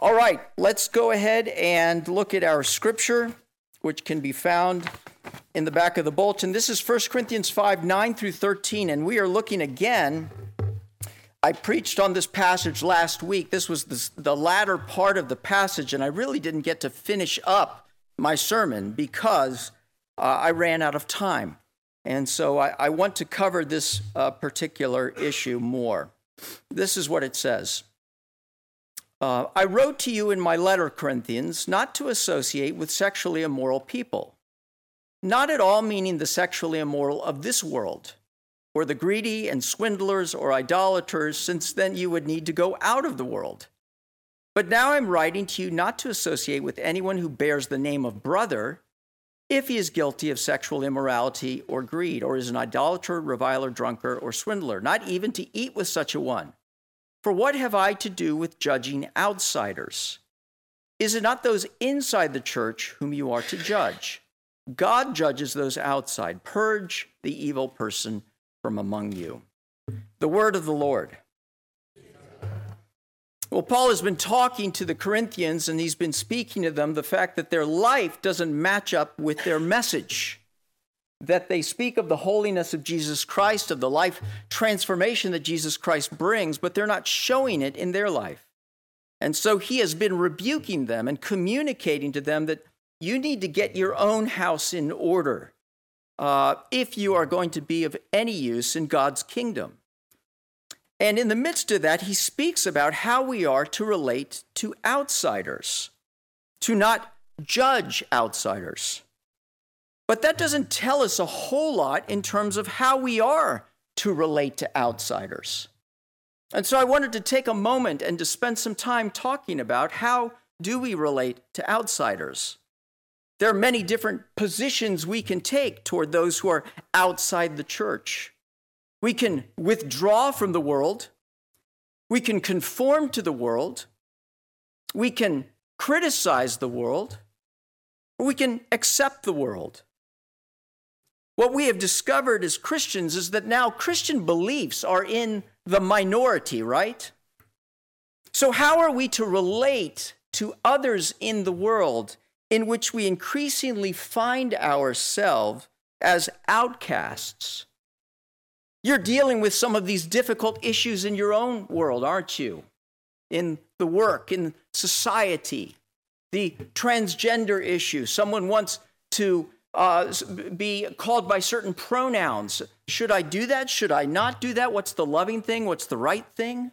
All right, let's go ahead and look at our scripture, which can be found in the back of the bulletin. This is 1 Corinthians 5 9 through 13, and we are looking again. I preached on this passage last week. This was the, the latter part of the passage, and I really didn't get to finish up my sermon because uh, I ran out of time. And so I, I want to cover this uh, particular issue more. This is what it says. Uh, I wrote to you in my letter, Corinthians, not to associate with sexually immoral people, not at all meaning the sexually immoral of this world, or the greedy and swindlers or idolaters, since then you would need to go out of the world. But now I'm writing to you not to associate with anyone who bears the name of brother if he is guilty of sexual immorality or greed, or is an idolater, reviler, drunkard, or swindler, not even to eat with such a one. For what have I to do with judging outsiders? Is it not those inside the church whom you are to judge? God judges those outside. Purge the evil person from among you. The word of the Lord. Well, Paul has been talking to the Corinthians and he's been speaking to them the fact that their life doesn't match up with their message that they speak of the holiness of Jesus Christ, of the life transformation that Jesus Christ brings, but they're not showing it in their life. And so he has been rebuking them and communicating to them that you need to get your own house in order uh, if you are going to be of any use in God's kingdom. And in the midst of that, he speaks about how we are to relate to outsiders, to not judge outsiders. But that doesn't tell us a whole lot in terms of how we are to relate to outsiders. And so I wanted to take a moment and to spend some time talking about how do we relate to outsiders. There are many different positions we can take toward those who are outside the church. We can withdraw from the world. We can conform to the world. We can criticize the world. Or we can accept the world. What we have discovered as Christians is that now Christian beliefs are in the minority, right? So, how are we to relate to others in the world in which we increasingly find ourselves as outcasts? You're dealing with some of these difficult issues in your own world, aren't you? In the work, in society, the transgender issue. Someone wants to uh, be called by certain pronouns. Should I do that? Should I not do that? What's the loving thing? What's the right thing?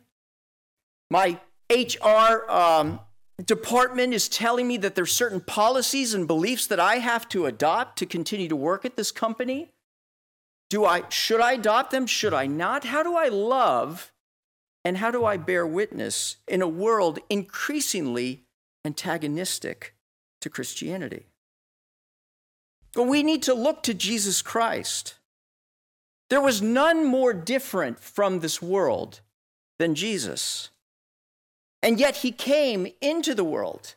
My HR um, department is telling me that there's certain policies and beliefs that I have to adopt to continue to work at this company. Do I should I adopt them? Should I not? How do I love and how do I bear witness in a world increasingly antagonistic to Christianity? But we need to look to Jesus Christ. There was none more different from this world than Jesus. And yet he came into the world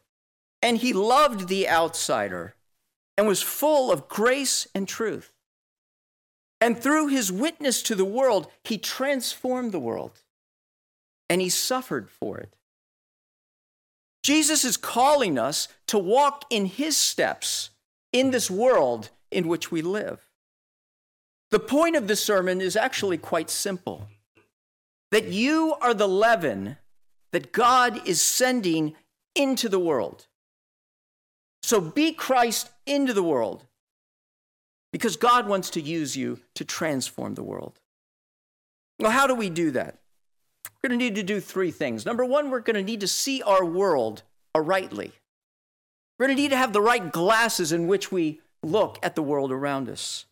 and he loved the outsider and was full of grace and truth. And through his witness to the world, he transformed the world and he suffered for it. Jesus is calling us to walk in his steps in this world in which we live. The point of this sermon is actually quite simple that you are the leaven that God is sending into the world. So be Christ into the world because God wants to use you to transform the world. Well, how do we do that? We're going to need to do three things. Number one, we're going to need to see our world rightly. We're going to need to have the right glasses in which we look at the world around us.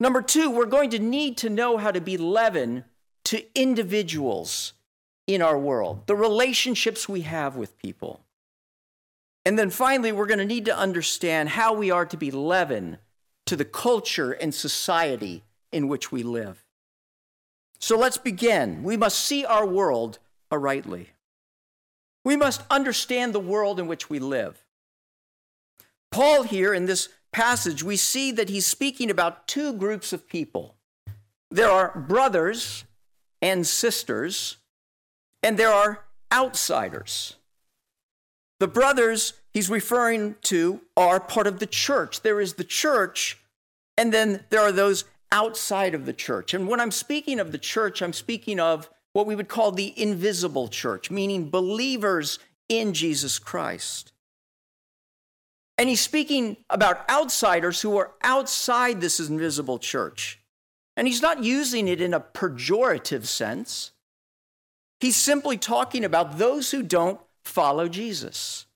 Number two, we're going to need to know how to be leaven to individuals in our world, the relationships we have with people. And then finally, we're going to need to understand how we are to be leaven to the culture and society in which we live. So let's begin. We must see our world rightly. We must understand the world in which we live. Paul, here in this passage, we see that he's speaking about two groups of people there are brothers and sisters, and there are outsiders. The brothers he's referring to are part of the church. There is the church, and then there are those outside of the church. And when I'm speaking of the church, I'm speaking of what we would call the invisible church, meaning believers in Jesus Christ. And he's speaking about outsiders who are outside this invisible church. And he's not using it in a pejorative sense. He's simply talking about those who don't follow Jesus,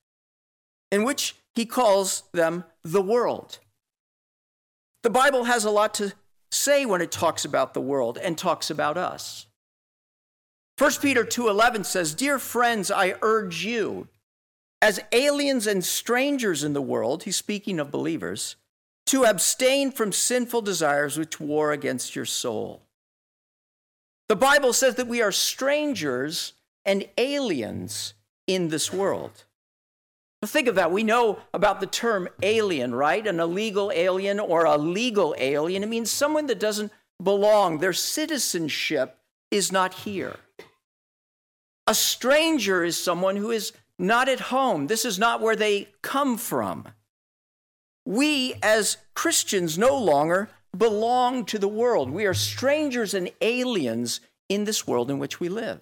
in which he calls them the world. The Bible has a lot to say when it talks about the world and talks about us. 1 Peter 2:11 says, "Dear friends, I urge you, as aliens and strangers in the world, he's speaking of believers, to abstain from sinful desires which war against your soul." The Bible says that we are strangers and aliens in this world. think of that. We know about the term alien, right? An illegal alien or a legal alien. It means someone that doesn't belong. Their citizenship is not here. A stranger is someone who is not at home. This is not where they come from. We, as Christians, no longer belong to the world. We are strangers and aliens in this world in which we live.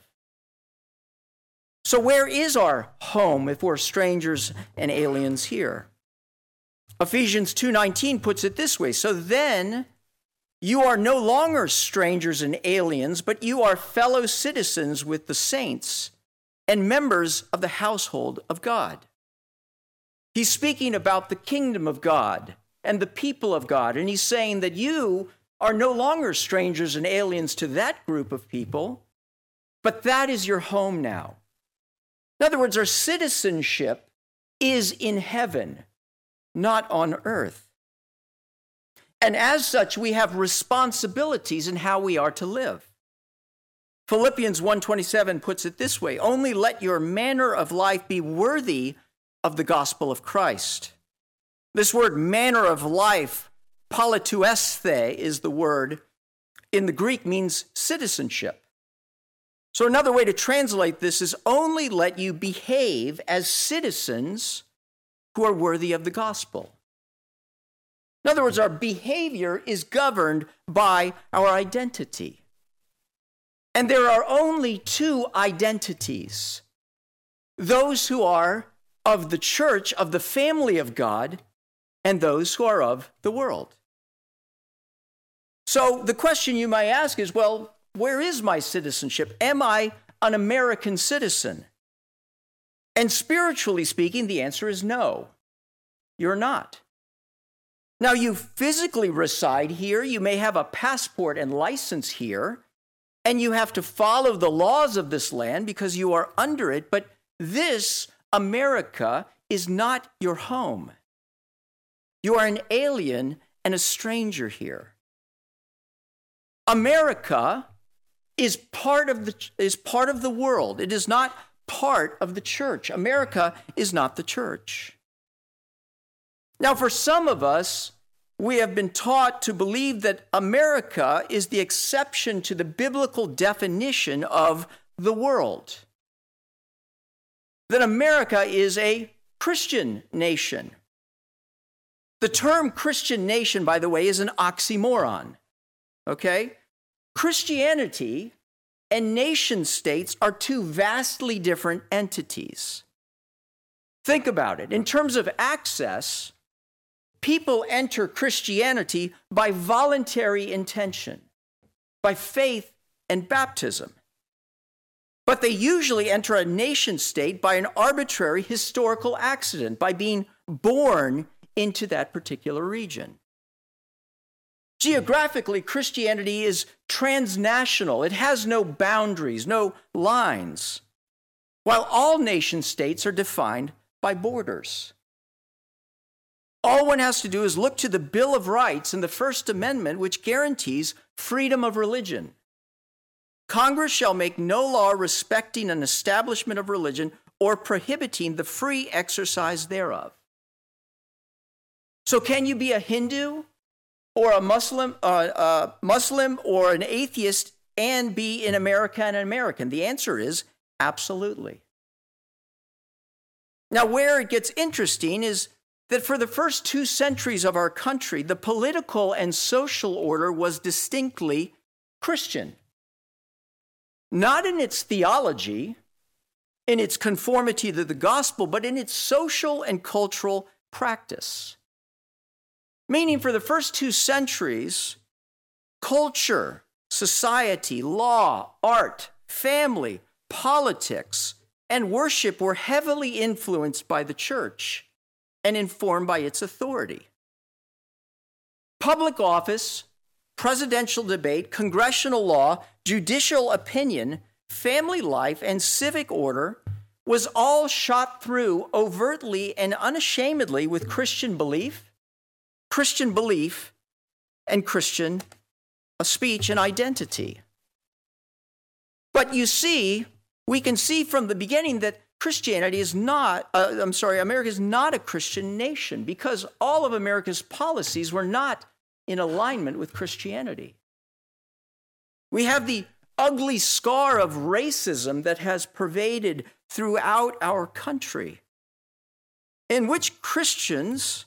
So, where is our home if we're strangers and aliens here? Ephesians 2:19 puts it this way, so then you are no longer strangers and aliens, but you are fellow citizens with the saints and members of the household of God. He's speaking about the kingdom of God and the people of God, and he's saying that you are no longer strangers and aliens to that group of people, but that is your home now. In other words, our citizenship is in heaven, not on earth. And as such, we have responsibilities in how we are to live. Philippians 1:27 puts it this way, only let your manner of life be worthy of the gospel of Christ. This word manner of life, politeuesthe is the word in the Greek means citizenship. So another way to translate this is only let you behave as citizens who are worthy of the gospel. In other words, our behavior is governed by our identity. And there are only two identities those who are of the church, of the family of God, and those who are of the world. So the question you might ask is well, where is my citizenship? Am I an American citizen? And spiritually speaking, the answer is no, you're not. Now, you physically reside here. You may have a passport and license here, and you have to follow the laws of this land because you are under it. But this, America, is not your home. You are an alien and a stranger here. America is part of the, is part of the world. It is not part of the church. America is not the church. Now, for some of us, we have been taught to believe that America is the exception to the biblical definition of the world. That America is a Christian nation. The term Christian nation, by the way, is an oxymoron. Okay? Christianity and nation states are two vastly different entities. Think about it. In terms of access, people enter Christianity by voluntary intention, by faith and baptism. But they usually enter a nation state by an arbitrary historical accident, by being born into that particular region. Geographically, Christianity is transnational. It has no boundaries, no lines, while all nation states are defined by borders. All one has to do is look to the Bill of Rights and the First Amendment, which guarantees freedom of religion. Congress shall make no law respecting an establishment of religion or prohibiting the free exercise thereof. So, can you be a Hindu or a Muslim, uh, uh, Muslim or an atheist and be in America and an American? The answer is absolutely. Now, where it gets interesting is that for the first two centuries of our country, the political and social order was distinctly Christian. Not in its theology, in its conformity to the gospel, but in its social and cultural practice. Meaning, for the first two centuries, culture, society, law, art, family, politics, and worship were heavily influenced by the church and informed by its authority. Public office, presidential debate, congressional law, judicial opinion, family life, and civic order was all shot through overtly and unashamedly with Christian belief, Christian belief, and Christian uh, speech and identity. But you see, we can see from the beginning that Christianity is not, uh, I'm sorry, America is not a Christian nation because all of America's policies were not in alignment with Christianity. We have the ugly scar of racism that has pervaded throughout our country, in which Christians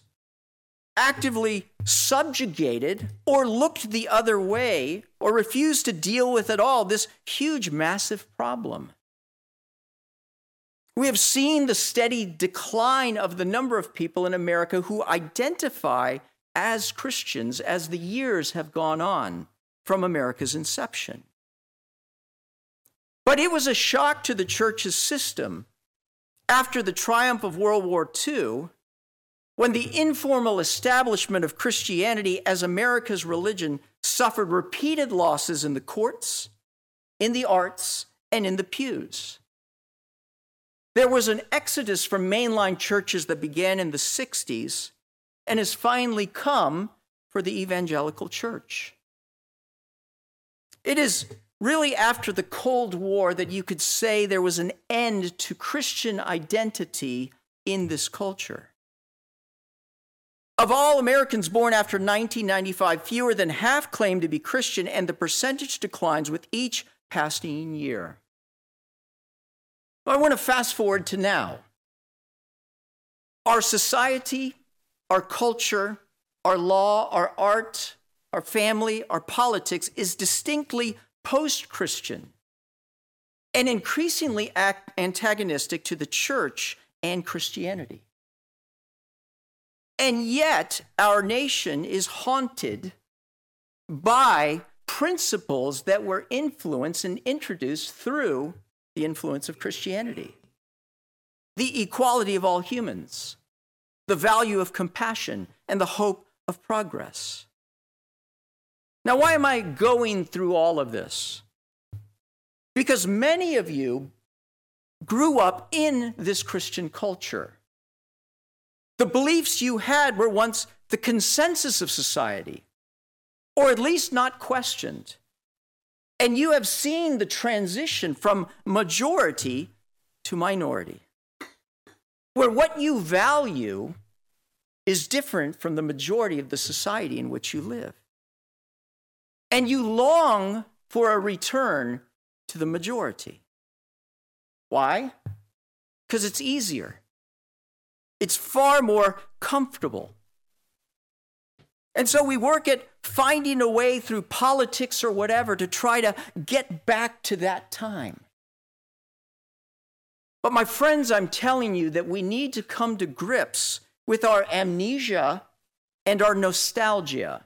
actively subjugated or looked the other way or refused to deal with at all this huge, massive problem. We have seen the steady decline of the number of people in America who identify as Christians as the years have gone on from America's inception. But it was a shock to the church's system after the triumph of World War II when the informal establishment of Christianity as America's religion suffered repeated losses in the courts, in the arts, and in the pews. There was an exodus from mainline churches that began in the 60s and has finally come for the evangelical church. It is really after the Cold War that you could say there was an end to Christian identity in this culture. Of all Americans born after 1995, fewer than half claim to be Christian, and the percentage declines with each passing year. I want to fast forward to now. Our society, our culture, our law, our art, our family, our politics is distinctly post Christian and increasingly antagonistic to the church and Christianity. And yet, our nation is haunted by principles that were influenced and introduced through the influence of Christianity. The equality of all humans, the value of compassion, and the hope of progress. Now, why am I going through all of this? Because many of you grew up in this Christian culture. The beliefs you had were once the consensus of society, or at least not questioned. And you have seen the transition from majority to minority, where what you value is different from the majority of the society in which you live. And you long for a return to the majority. Why? Because it's easier, it's far more comfortable. And so we work at finding a way through politics or whatever to try to get back to that time. But, my friends, I'm telling you that we need to come to grips with our amnesia and our nostalgia.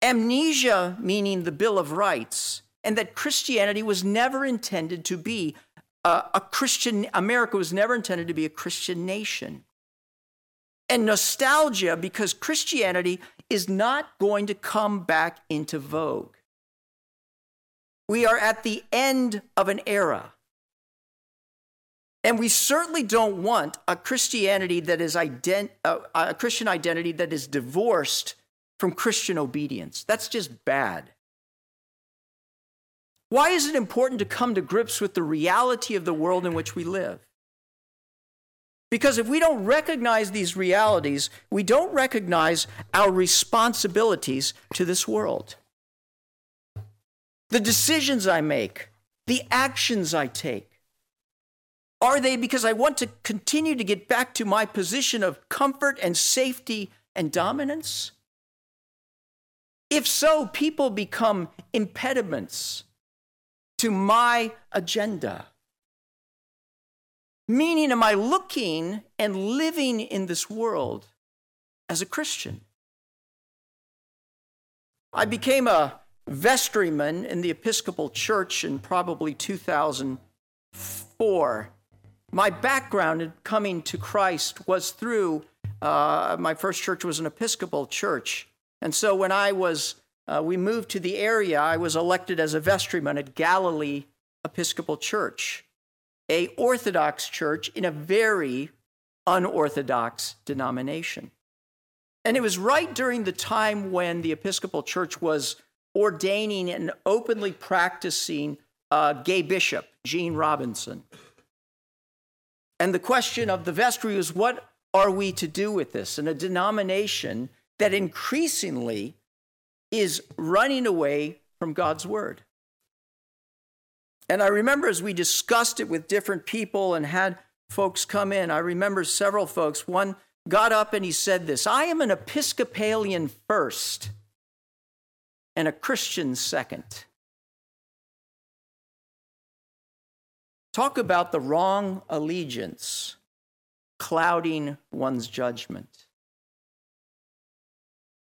Amnesia meaning the Bill of Rights, and that Christianity was never intended to be a, a Christian, America was never intended to be a Christian nation and nostalgia because Christianity is not going to come back into vogue. We are at the end of an era. And we certainly don't want a Christianity that is ident- uh, a Christian identity that is divorced from Christian obedience. That's just bad. Why is it important to come to grips with the reality of the world in which we live? Because if we don't recognize these realities, we don't recognize our responsibilities to this world. The decisions I make, the actions I take, Are they because I want to continue to get back to my position of comfort and safety and dominance? If so, people become impediments to my agenda. Meaning, am I looking and living in this world as a Christian? I became a vestryman in the Episcopal Church in probably 2004. My background in coming to Christ was through uh, my first church was an Episcopal church. And so when I was, uh, we moved to the area, I was elected as a vestryman at Galilee Episcopal Church a Orthodox church in a very unorthodox denomination. And it was right during the time when the Episcopal Church was ordaining and openly practicing a gay bishop, Gene Robinson. And the question of the vestry was what are we to do with this? In a denomination that increasingly is running away from God's word. And I remember as we discussed it with different people and had folks come in, I remember several folks. One got up and he said this I am an Episcopalian first and a Christian second. Talk about the wrong allegiance clouding one's judgment.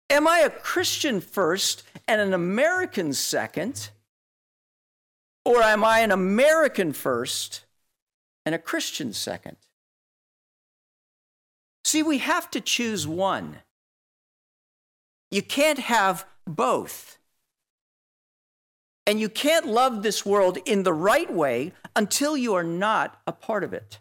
Am I a Christian first and an American second? Or am I an American first and a Christian second? See, we have to choose one. You can't have both. And you can't love this world in the right way until you are not a part of it.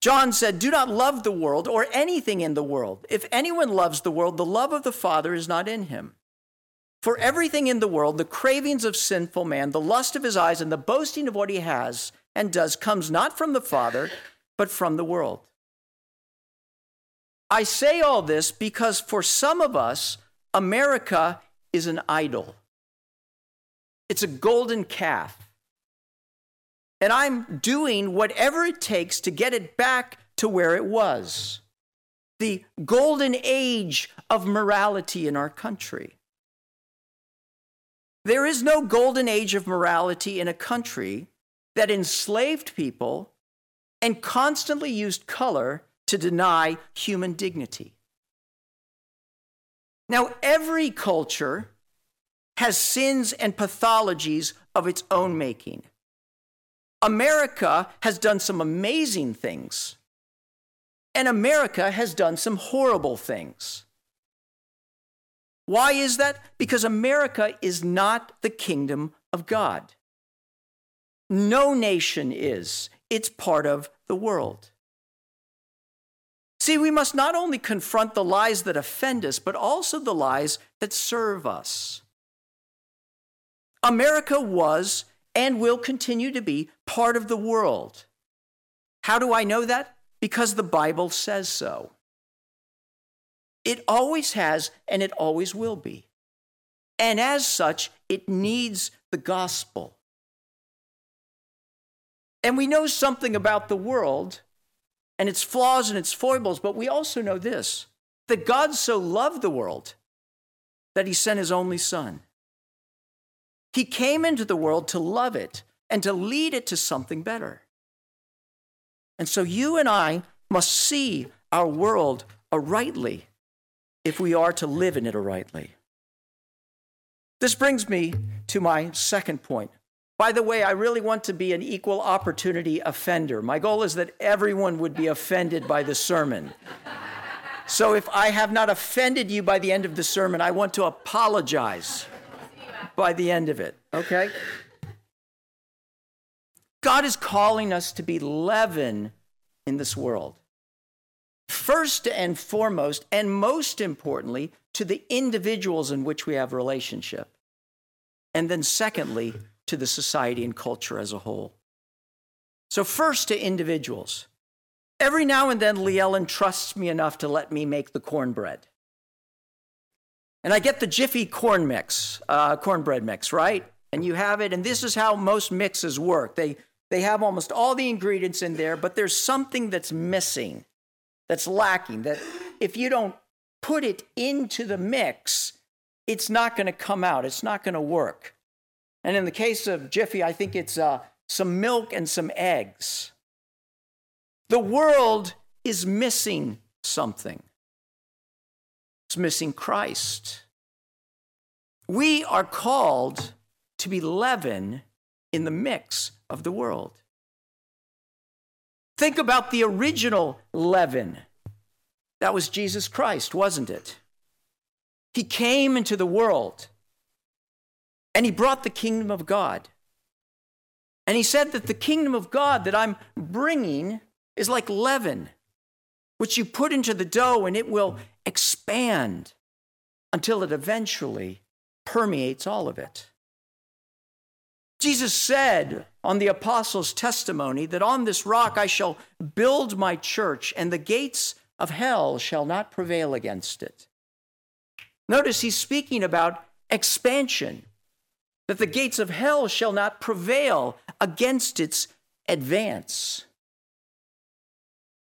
John said, Do not love the world or anything in the world. If anyone loves the world, the love of the Father is not in him. For everything in the world, the cravings of sinful man, the lust of his eyes, and the boasting of what he has and does comes not from the Father, but from the world. I say all this because for some of us, America is an idol. It's a golden calf. And I'm doing whatever it takes to get it back to where it was the golden age of morality in our country. There is no golden age of morality in a country that enslaved people and constantly used color to deny human dignity. Now, every culture has sins and pathologies of its own making. America has done some amazing things, and America has done some horrible things. Why is that? Because America is not the kingdom of God. No nation is, it's part of the world. See, we must not only confront the lies that offend us, but also the lies that serve us. America was and will continue to be part of the world. How do I know that? Because the Bible says so. It always has, and it always will be. And as such, it needs the gospel. And we know something about the world and its flaws and its foibles, but we also know this that God so loved the world that he sent his only son. He came into the world to love it and to lead it to something better. And so you and I must see our world rightly if we are to live in it rightly. This brings me to my second point. By the way, I really want to be an equal opportunity offender. My goal is that everyone would be offended by the sermon. So if I have not offended you by the end of the sermon, I want to apologize by the end of it, okay? God is calling us to be leaven in this world first and foremost, and most importantly, to the individuals in which we have relationship. And then secondly, to the society and culture as a whole. So, first to individuals. Every now and then, Leellen trusts me enough to let me make the cornbread. And I get the Jiffy corn mix, uh, cornbread mix, right? And you have it, and this is how most mixes work. They They have almost all the ingredients in there, but there's something that's missing, that's lacking, that if you don't put it into the mix, it's not going to come out. It's not going to work. And in the case of Jiffy, I think it's uh, some milk and some eggs. The world is missing something, it's missing Christ. We are called to be leaven in the mix of the world. Think about the original leaven. That was Jesus Christ, wasn't it? He came into the world and he brought the kingdom of God. And he said that the kingdom of God that I'm bringing is like leaven, which you put into the dough and it will expand until it eventually permeates all of it. Jesus said on the apostles' testimony that on this rock I shall build my church, and the gates of hell shall not prevail against it. Notice he's speaking about expansion, that the gates of hell shall not prevail against its advance.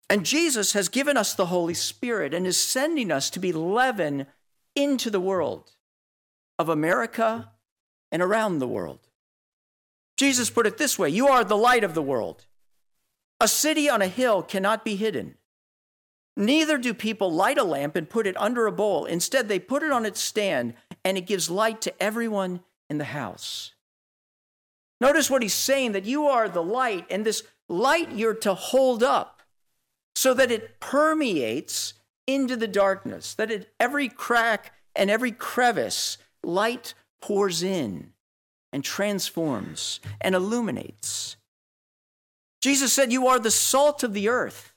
And Jesus has given us the Holy Spirit and is sending us to be leaven into the world of America and around the world. Jesus put it this way You are the light of the world. A city on a hill cannot be hidden. Neither do people light a lamp and put it under a bowl. Instead, they put it on its stand, and it gives light to everyone in the house. Notice what he's saying that you are the light, and this light you're to hold up so that it permeates into the darkness, that at every crack and every crevice, light pours in and transforms and illuminates. Jesus said, You are the salt of the earth.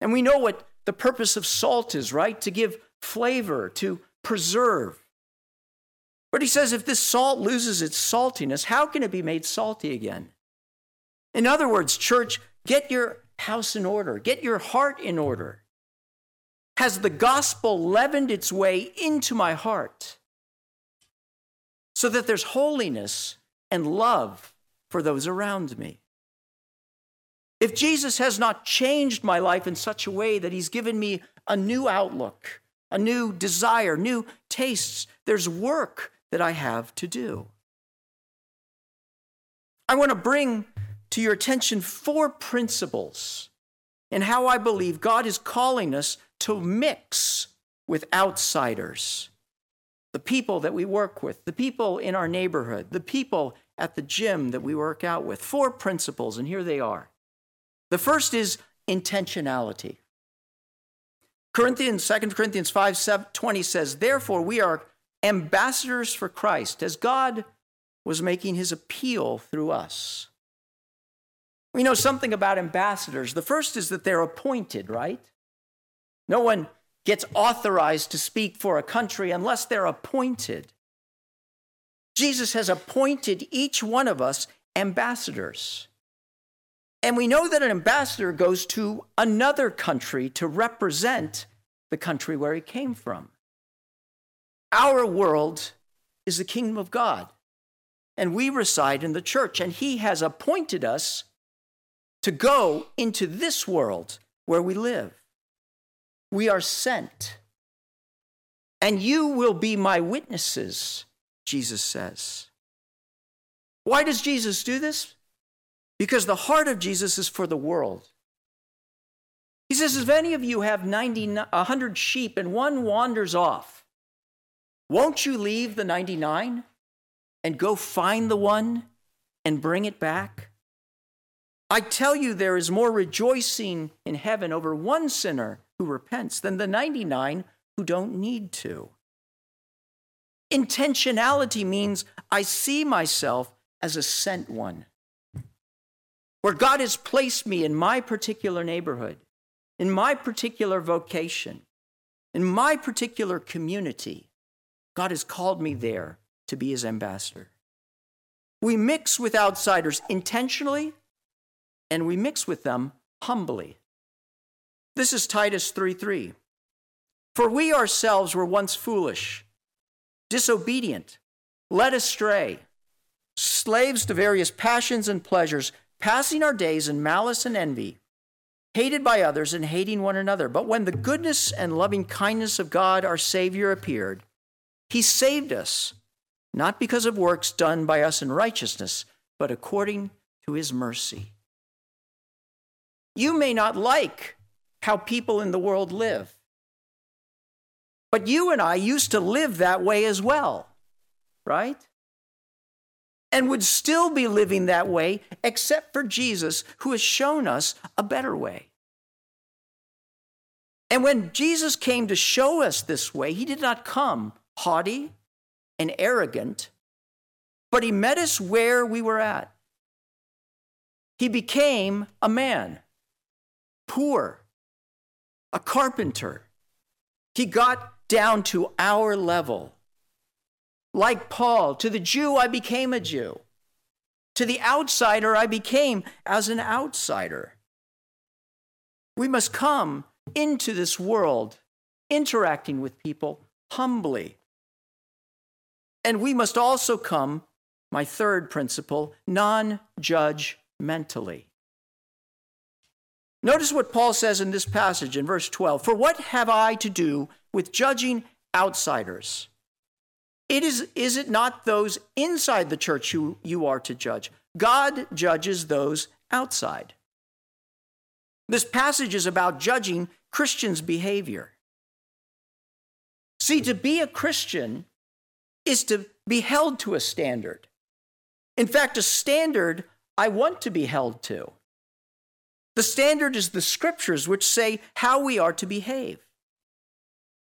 And we know what the purpose of salt is, right? To give flavor, to preserve. But he says, if this salt loses its saltiness, how can it be made salty again? In other words, church, get your house in order, get your heart in order. Has the gospel leavened its way into my heart so that there's holiness and love for those around me? If Jesus has not changed my life in such a way that he's given me a new outlook, a new desire, new tastes, there's work that I have to do. I want to bring to your attention four principles in how I believe God is calling us to mix with outsiders. The people that we work with, the people in our neighborhood, the people at the gym that we work out with. Four principles, and here they are. The first is intentionality. Corinthians, 2 Corinthians 5 20 says, Therefore, we are ambassadors for Christ, as God was making his appeal through us. We know something about ambassadors. The first is that they're appointed, right? No one gets authorized to speak for a country unless they're appointed. Jesus has appointed each one of us ambassadors. And we know that an ambassador goes to another country to represent the country where he came from. Our world is the kingdom of God, and we reside in the church, and he has appointed us to go into this world where we live. We are sent. And you will be my witnesses, Jesus says. Why does Jesus do this? Because the heart of Jesus is for the world. He says, if any of you have 90, 100 sheep and one wanders off, won't you leave the 99 and go find the one and bring it back? I tell you, there is more rejoicing in heaven over one sinner who repents than the 99 who don't need to. Intentionality means I see myself as a sent one where God has placed me in my particular neighborhood, in my particular vocation, in my particular community, God has called me there to be his ambassador. We mix with outsiders intentionally and we mix with them humbly. This is Titus 3:3. For we ourselves were once foolish, disobedient, led astray slaves to various passions and pleasures, passing our days in malice and envy, hated by others and hating one another. But when the goodness and loving kindness of God our Savior appeared, he saved us, not because of works done by us in righteousness, but according to his mercy. You may not like how people in the world live, but you and I used to live that way as well, right? And would still be living that way, except for Jesus, who has shown us a better way. And when Jesus came to show us this way, he did not come haughty and arrogant, but he met us where we were at. He became a man, poor, a carpenter. He got down to our level. Like Paul, to the Jew, I became a Jew. To the outsider, I became as an outsider. We must come into this world interacting with people humbly. And we must also come, my third principle, non judgmentally. Notice what Paul says in this passage in verse 12 For what have I to do with judging outsiders? It is, is it not those inside the church who you are to judge? God judges those outside. This passage is about judging Christians' behavior. See, to be a Christian is to be held to a standard. In fact, a standard I want to be held to. The standard is the scriptures which say how we are to behave,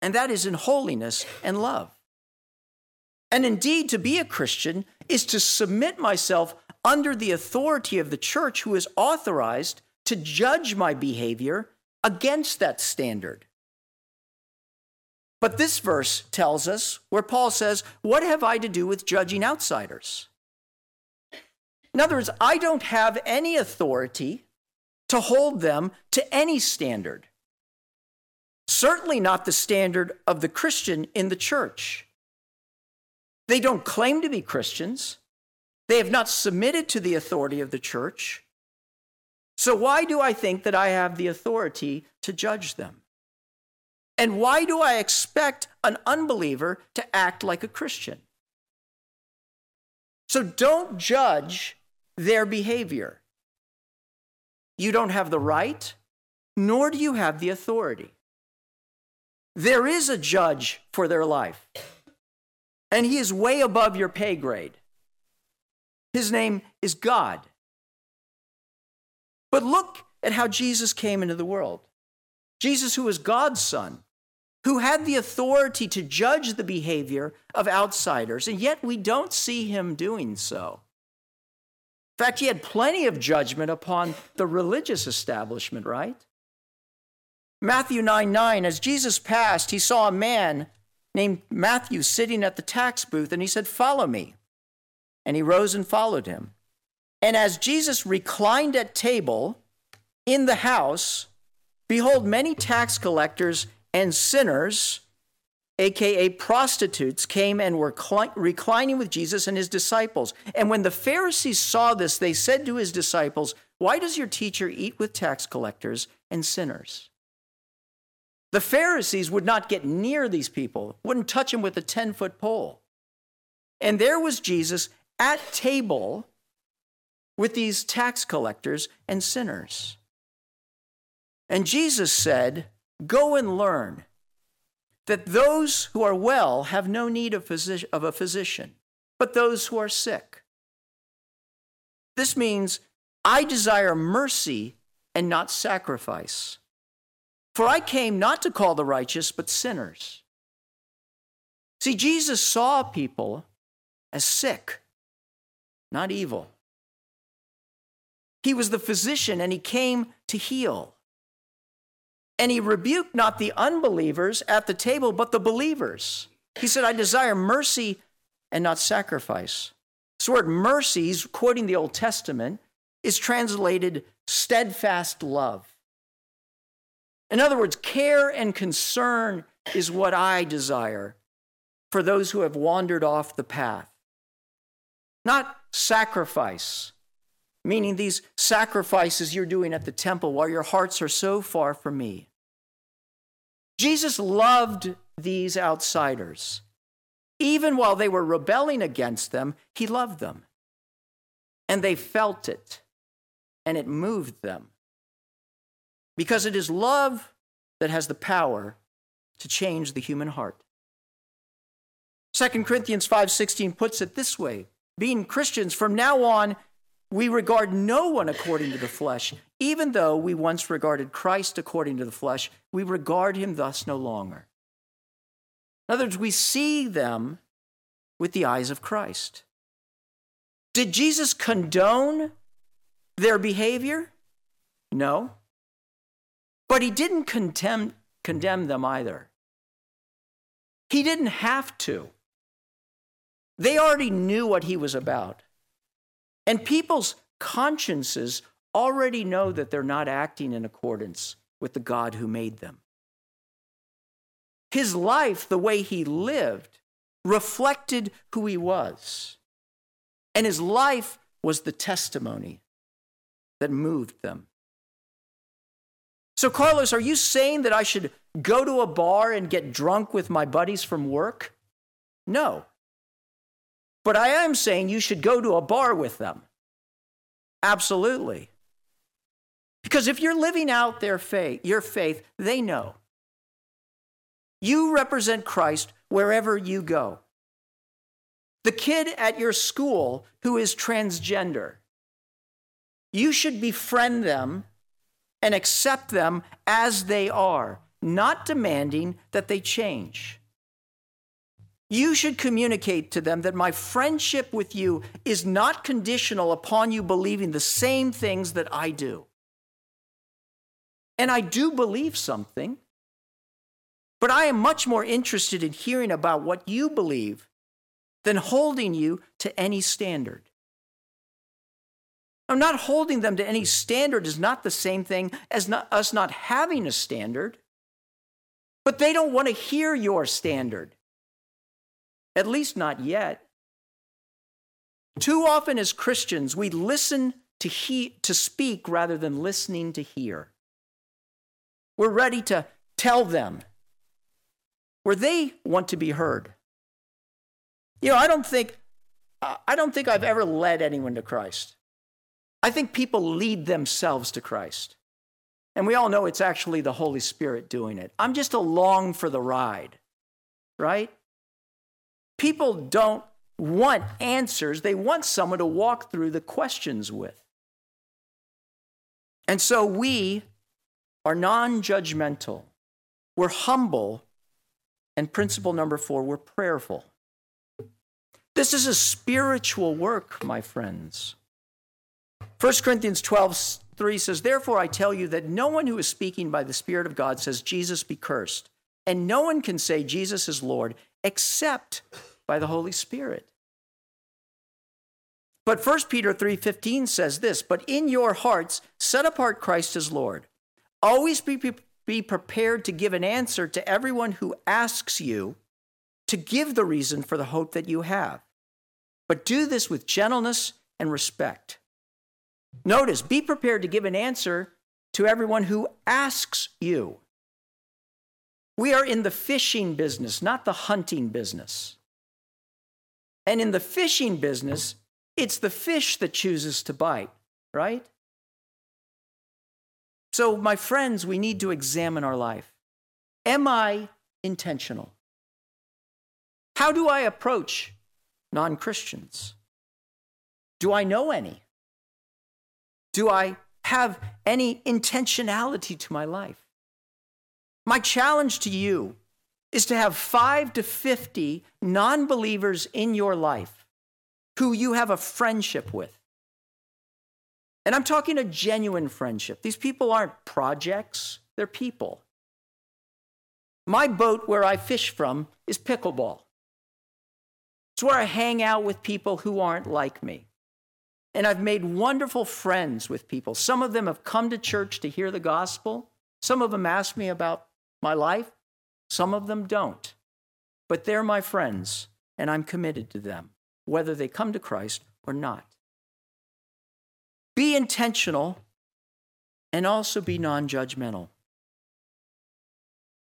and that is in holiness and love. And indeed, to be a Christian is to submit myself under the authority of the church who is authorized to judge my behavior against that standard. But this verse tells us where Paul says, What have I to do with judging outsiders? In other words, I don't have any authority to hold them to any standard. Certainly not the standard of the Christian in the church. They don't claim to be Christians. They have not submitted to the authority of the church. So, why do I think that I have the authority to judge them? And why do I expect an unbeliever to act like a Christian? So, don't judge their behavior. You don't have the right, nor do you have the authority. There is a judge for their life, and he is way above your pay grade. His name is God. But look at how Jesus came into the world. Jesus, who was God's son, who had the authority to judge the behavior of outsiders, and yet we don't see him doing so. In fact, he had plenty of judgment upon the religious establishment, right? Matthew 9 9, as Jesus passed, he saw a man named Matthew sitting at the tax booth, and he said, Follow me. And he rose and followed him. And as Jesus reclined at table in the house, behold, many tax collectors and sinners, aka prostitutes, came and were reclining with Jesus and his disciples. And when the Pharisees saw this, they said to his disciples, Why does your teacher eat with tax collectors and sinners? The Pharisees would not get near these people, wouldn't touch them with a 10 foot pole. And there was Jesus at table with these tax collectors and sinners. And Jesus said, Go and learn that those who are well have no need of, physi- of a physician, but those who are sick. This means I desire mercy and not sacrifice. For I came not to call the righteous, but sinners. See, Jesus saw people as sick, not evil. He was the physician and he came to heal. And he rebuked not the unbelievers at the table, but the believers. He said, I desire mercy and not sacrifice. This word mercy, quoting the Old Testament, is translated steadfast love. In other words, care and concern is what I desire for those who have wandered off the path. Not sacrifice, meaning these sacrifices you're doing at the temple while your hearts are so far from me. Jesus loved these outsiders. Even while they were rebelling against them, he loved them. And they felt it, and it moved them. Because it is love that has the power to change the human heart. 2 Corinthians 5:16 puts it this way, being Christians from now on we regard no one according to the flesh, even though we once regarded Christ according to the flesh, we regard him thus no longer. In other words, we see them with the eyes of Christ. Did Jesus condone their behavior? No. But he didn't condemn, condemn them either. He didn't have to. They already knew what he was about. And people's consciences already know that they're not acting in accordance with the God who made them. His life, the way he lived, reflected who he was. And his life was the testimony that moved them. So, Carlos, are you saying that I should go to a bar and get drunk with my buddies from work? No. But I am saying you should go to a bar with them. Absolutely. Because if you're living out their faith, your faith, they know. You represent Christ wherever you go. The kid at your school who is transgender, you should befriend them and accept them as they are, not demanding that they change. You should communicate to them that my friendship with you is not conditional upon you believing the same things that I do. And I do believe something, but I am much more interested in hearing about what you believe than holding you to any standard. I'm not holding them to any standard is not the same thing as not, us not having a standard. But they don't want to hear your standard. At least not yet. Too often as Christians, we listen to, he, to speak rather than listening to hear. We're ready to tell them where they want to be heard. You know, I don't think I don't think I've ever led anyone to Christ. I think people lead themselves to Christ. And we all know it's actually the Holy Spirit doing it. I'm just along for the ride, right? People don't want answers, they want someone to walk through the questions with. And so we are non judgmental, we're humble, and principle number four, we're prayerful. This is a spiritual work, my friends. 1 Corinthians 12, 3 says, Therefore I tell you that no one who is speaking by the Spirit of God says, Jesus be cursed. And no one can say Jesus is Lord except by the Holy Spirit. But 1 Peter 3:15 says this, "But in your hearts set apart Christ as Lord. Always be, be prepared to give an answer to everyone who asks you to give the reason for the hope that you have. But do this with gentleness and respect." Notice, be prepared to give an answer to everyone who asks you. We are in the fishing business, not the hunting business. And in the fishing business, it's the fish that chooses to bite, right? So, my friends, we need to examine our life. Am I intentional? How do I approach non Christians? Do I know any? Do I have any intentionality to my life? My challenge to you is to have five to 50 non believers in your life who you have a friendship with. And I'm talking a genuine friendship. These people aren't projects, they're people. My boat where I fish from is pickleball. It's where I hang out with people who aren't like me. And I've made wonderful friends with people. Some of them have come to church to hear the gospel. Some of them ask me about my life. Some of them don't. But they're my friends, and I'm committed to them, whether they come to Christ or not. be intentional, and also be non judgmental.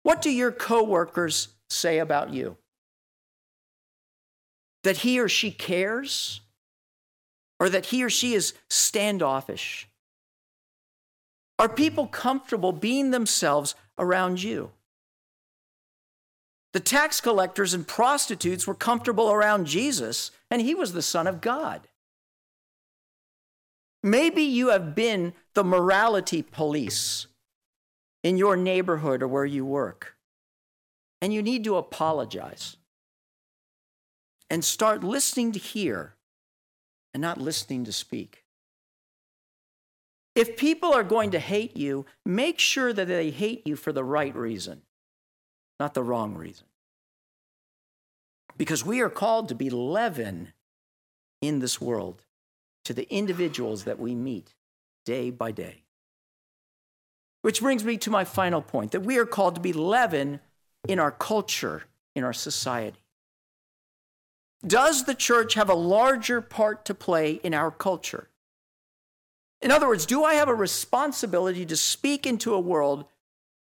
What do your coworkers say about you? That he or she cares? Or that he or she is standoffish? Are people comfortable being themselves around you? The tax collectors and prostitutes were comfortable around Jesus, and he was the Son of God. Maybe you have been the morality police in your neighborhood or where you work, and you need to apologize and start listening to hear and not listening to speak. If people are going to hate you, make sure that they hate you for the right reason, not the wrong reason. Because we are called to be leaven in this world to the individuals that we meet day by day. Which brings me to my final point that we are called to be leaven in our culture, in our society. Does the church have a larger part to play in our culture? In other words, do I have a responsibility to speak into a world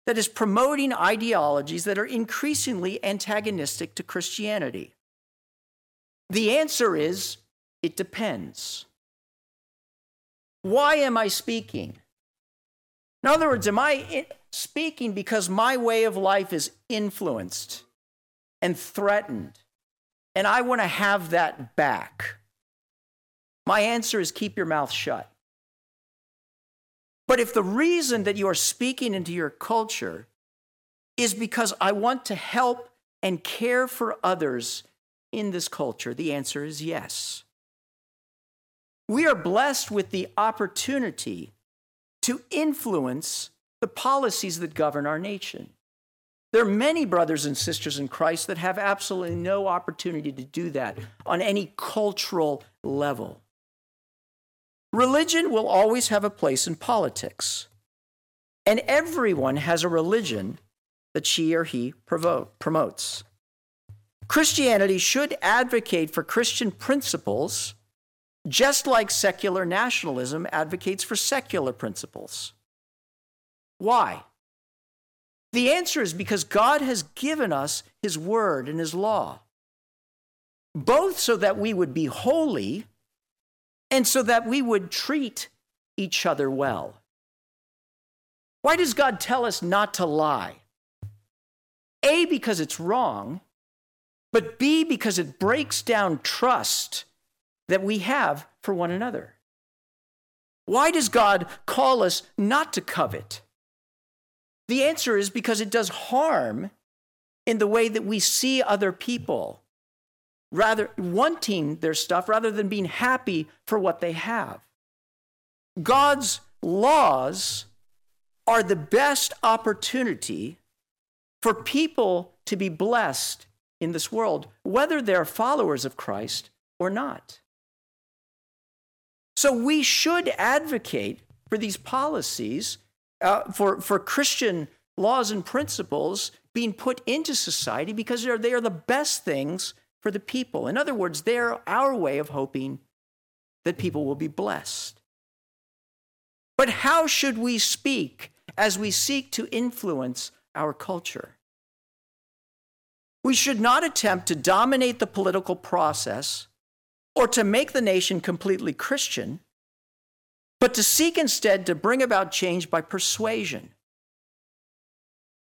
that is promoting ideologies that are increasingly antagonistic to Christianity? The answer is it depends. Why am I speaking? In other words, am I speaking because my way of life is influenced and threatened, and I want to have that back? My answer is keep your mouth shut. But if the reason that you are speaking into your culture is because I want to help and care for others in this culture, the answer is yes. We are blessed with the opportunity to influence the policies that govern our nation. There are many brothers and sisters in Christ that have absolutely no opportunity to do that on any cultural level. Religion will always have a place in politics, and everyone has a religion that she or he promotes. Christianity should advocate for Christian principles just like secular nationalism advocates for secular principles. Why? The answer is because God has given us His word and His law, both so that we would be holy and so that we would treat each other well. Why does God tell us not to lie? A, because it's wrong, but B, because it breaks down trust that we have for one another. Why does God call us not to covet? The answer is because it does harm in the way that we see other people, rather wanting their stuff rather than being happy for what they have. God's laws are the best opportunity for people to be blessed in this world, whether they're followers of Christ or not. So we should advocate for these policies, uh, for, for Christian laws and principles being put into society because they're, they are the best things for the people. In other words, they're our way of hoping that people will be blessed. But how should we speak as we seek to influence our culture? We should not attempt to dominate the political process or to make the nation completely Christian, but to seek instead to bring about change by persuasion.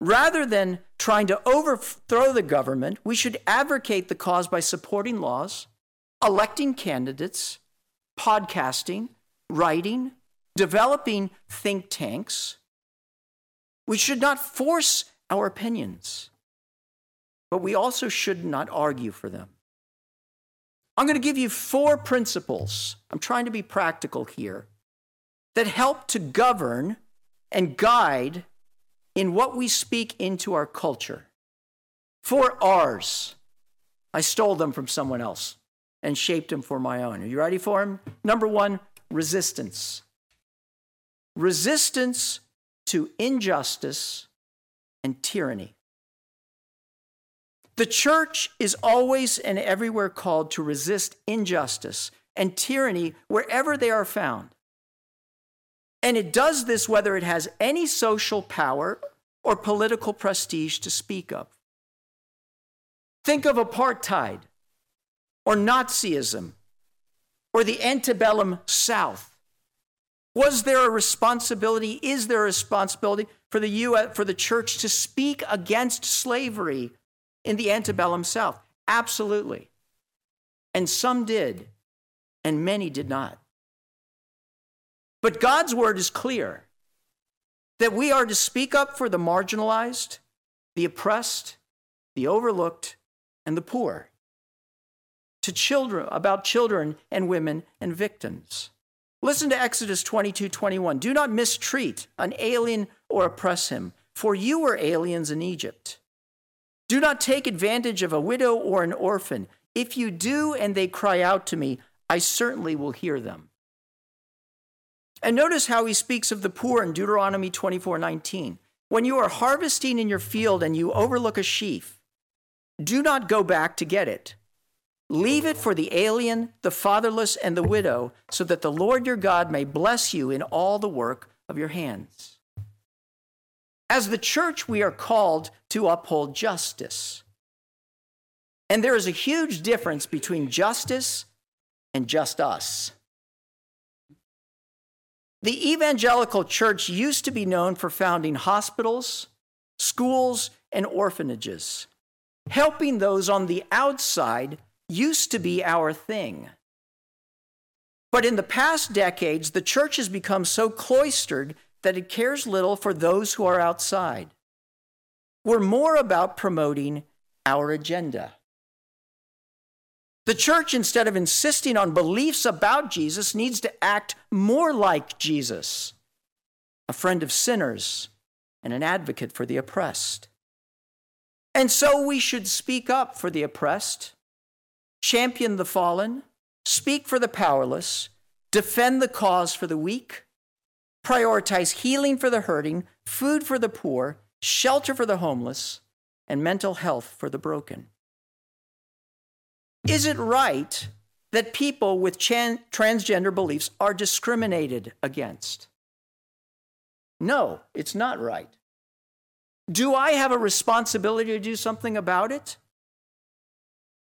Rather than trying to overthrow the government, we should advocate the cause by supporting laws, electing candidates, podcasting, writing, developing think tanks. We should not force our opinions, but we also should not argue for them. I'm going to give you four principles. I'm trying to be practical here that help to govern and guide in what we speak into our culture. Four R's. I stole them from someone else and shaped them for my own. Are you ready for them? Number one, resistance. Resistance to injustice and tyranny. The church is always and everywhere called to resist injustice and tyranny wherever they are found. And it does this whether it has any social power or political prestige to speak of. Think of apartheid or Nazism or the antebellum South. Was there a responsibility? Is there a responsibility for the, US, for the church to speak against slavery in the antebellum South? Absolutely. And some did, and many did not. But God's word is clear that we are to speak up for the marginalized, the oppressed, the overlooked, and the poor. To children, about children and women and victims. Listen to Exodus 22 21. Do not mistreat an alien or oppress him, for you were aliens in Egypt. Do not take advantage of a widow or an orphan. If you do and they cry out to me, I certainly will hear them. And notice how he speaks of the poor in Deuteronomy 24 19. When you are harvesting in your field and you overlook a sheaf, do not go back to get it. Leave it for the alien, the fatherless, and the widow, so that the Lord your God may bless you in all the work of your hands. As the church, we are called to uphold justice. And there is a huge difference between justice and just us. The evangelical church used to be known for founding hospitals, schools, and orphanages. Helping those on the outside used to be our thing. But in the past decades, the church has become so cloistered that it cares little for those who are outside. We're more about promoting our agenda. The church, instead of insisting on beliefs about Jesus, needs to act more like Jesus, a friend of sinners and an advocate for the oppressed. And so we should speak up for the oppressed champion the fallen, speak for the powerless, defend the cause for the weak, prioritize healing for the hurting, food for the poor, shelter for the homeless, and mental health for the broken. Is it right that people with transgender beliefs are discriminated against? No, it's not right. Do I have a responsibility to do something about it?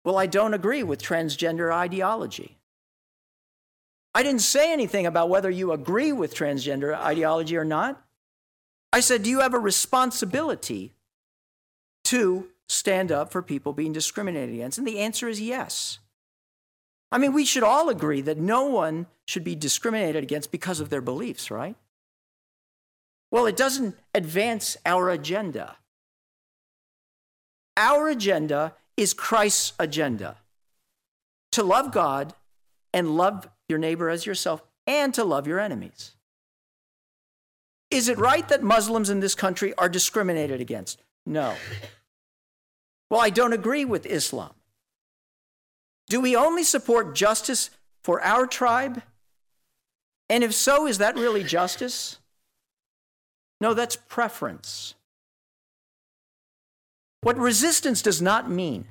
Well, I don't agree with transgender ideology. I didn't say anything about whether you agree with transgender ideology or not. I said, Do you have a responsibility to stand up for people being discriminated against? And the answer is yes. I mean, we should all agree that no one should be discriminated against because of their beliefs, right? Well, it doesn't advance our agenda. Our agenda is Christ's agenda to love God and love your neighbor as yourself and to love your enemies. Is it right that Muslims in this country are discriminated against? No. Well, I don't agree with Islam. Do we only support justice for our tribe? And if so, is that really justice? No, that's preference. What resistance does not mean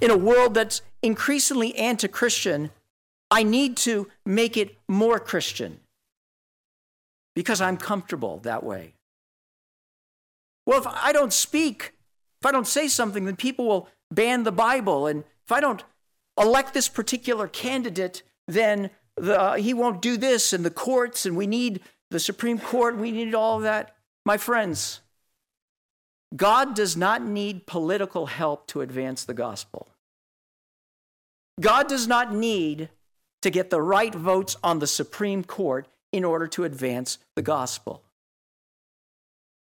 in a world that's increasingly anti Christian, I need to make it more Christian because I'm comfortable that way. Well, if I don't speak, I don't say something, then people will ban the Bible. And if I don't elect this particular candidate, then the, uh, he won't do this, and the courts, and we need the Supreme Court, we need all of that. My friends, God does not need political help to advance the gospel. God does not need to get the right votes on the Supreme Court in order to advance the gospel.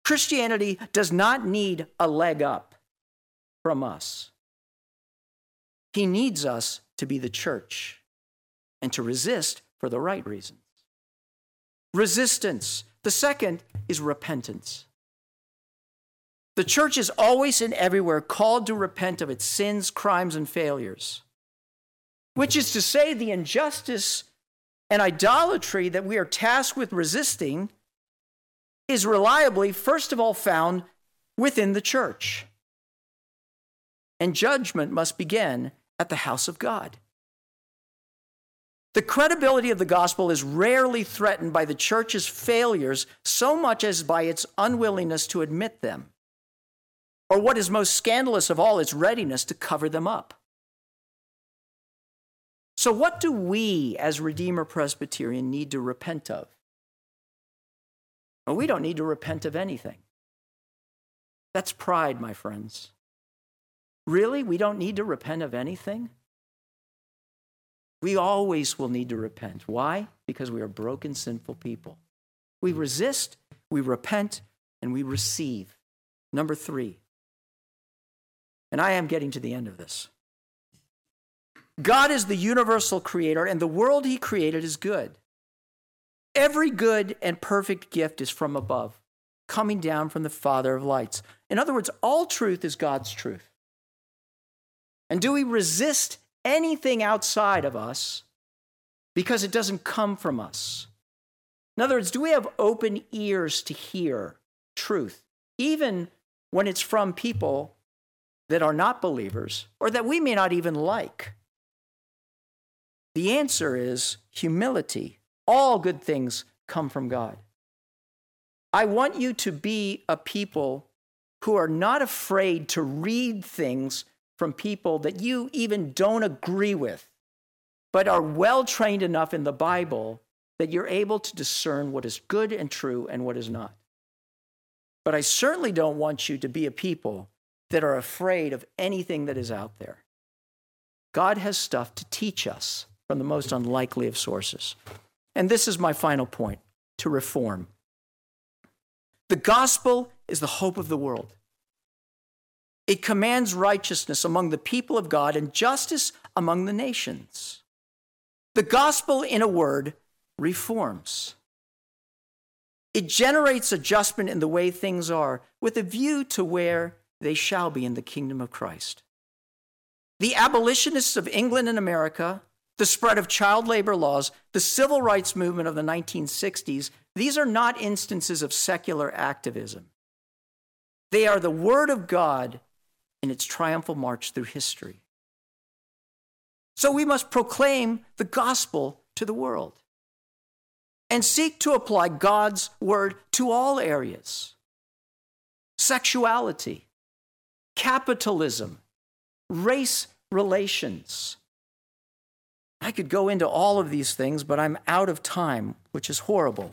Christianity does not need a leg up from us. He needs us to be the church and to resist for the right reasons. Resistance. The second is repentance. The church is always and everywhere called to repent of its sins, crimes, and failures, which is to say, the injustice and idolatry that we are tasked with resisting is reliably, first of all, found within the church. And judgment must begin at the house of God. The credibility of the gospel is rarely threatened by the church's failures so much as by its unwillingness to admit them. Or what is most scandalous of all, its readiness to cover them up. So, what do we as Redeemer Presbyterian need to repent of? We don't need to repent of anything. That's pride, my friends. Really? We don't need to repent of anything? We always will need to repent. Why? Because we are broken, sinful people. We resist, we repent, and we receive. Number three, and I am getting to the end of this. God is the universal creator, and the world he created is good. Every good and perfect gift is from above, coming down from the Father of lights. In other words, all truth is God's truth. And do we resist anything outside of us because it doesn't come from us? In other words, do we have open ears to hear truth, even when it's from people that are not believers or that we may not even like? The answer is humility. All good things come from God. I want you to be a people who are not afraid to read things from people that you even don't agree with, but are well trained enough in the Bible that you're able to discern what is good and true and what is not. But I certainly don't want you to be a people that are afraid of anything that is out there. God has stuff to teach us from the most unlikely of sources. And this is my final point to reform. The gospel is the hope of the world. It commands righteousness among the people of God and justice among the nations. The gospel, in a word, reforms. It generates adjustment in the way things are with a view to where they shall be in the kingdom of Christ. The abolitionists of England and America, the spread of child labor laws, the civil rights movement of the 1960s, these are not instances of secular activism. They are the Word of God in its triumphal march through history. So we must proclaim the gospel to the world and seek to apply God's word to all areas sexuality, capitalism, race relations. I could go into all of these things, but I'm out of time, which is horrible.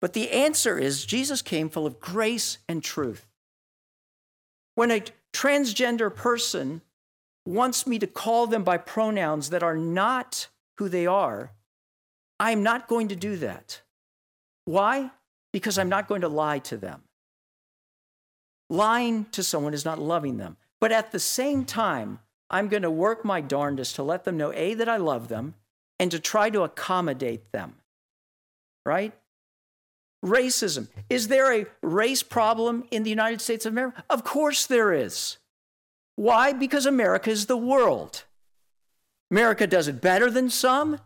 But the answer is Jesus came full of grace and truth. When a transgender person wants me to call them by pronouns that are not who they are, I'm not going to do that. Why? Because I'm not going to lie to them. Lying to someone is not loving them. But at the same time, I'm going to work my darndest to let them know A, that I love them, and to try to accommodate them. Right? Racism. Is there a race problem in the United States of America? Of course there is. Why? Because America is the world. America does it better than some,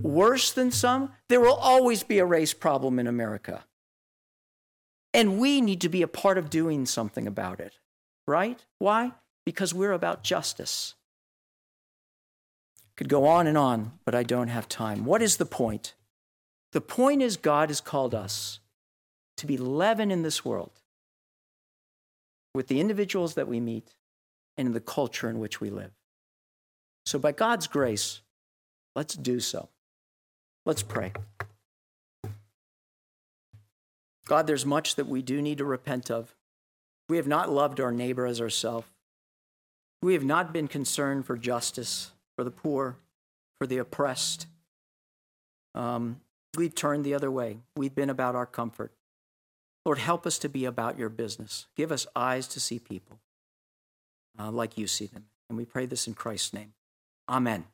worse than some. There will always be a race problem in America. And we need to be a part of doing something about it, right? Why? Because we're about justice. Could go on and on, but I don't have time. What is the point? The point is, God has called us to be leaven in this world with the individuals that we meet and in the culture in which we live. So, by God's grace, let's do so. Let's pray. God, there's much that we do need to repent of. We have not loved our neighbor as ourselves. We have not been concerned for justice, for the poor, for the oppressed. Um, We've turned the other way. We've been about our comfort. Lord, help us to be about your business. Give us eyes to see people uh, like you see them. And we pray this in Christ's name. Amen.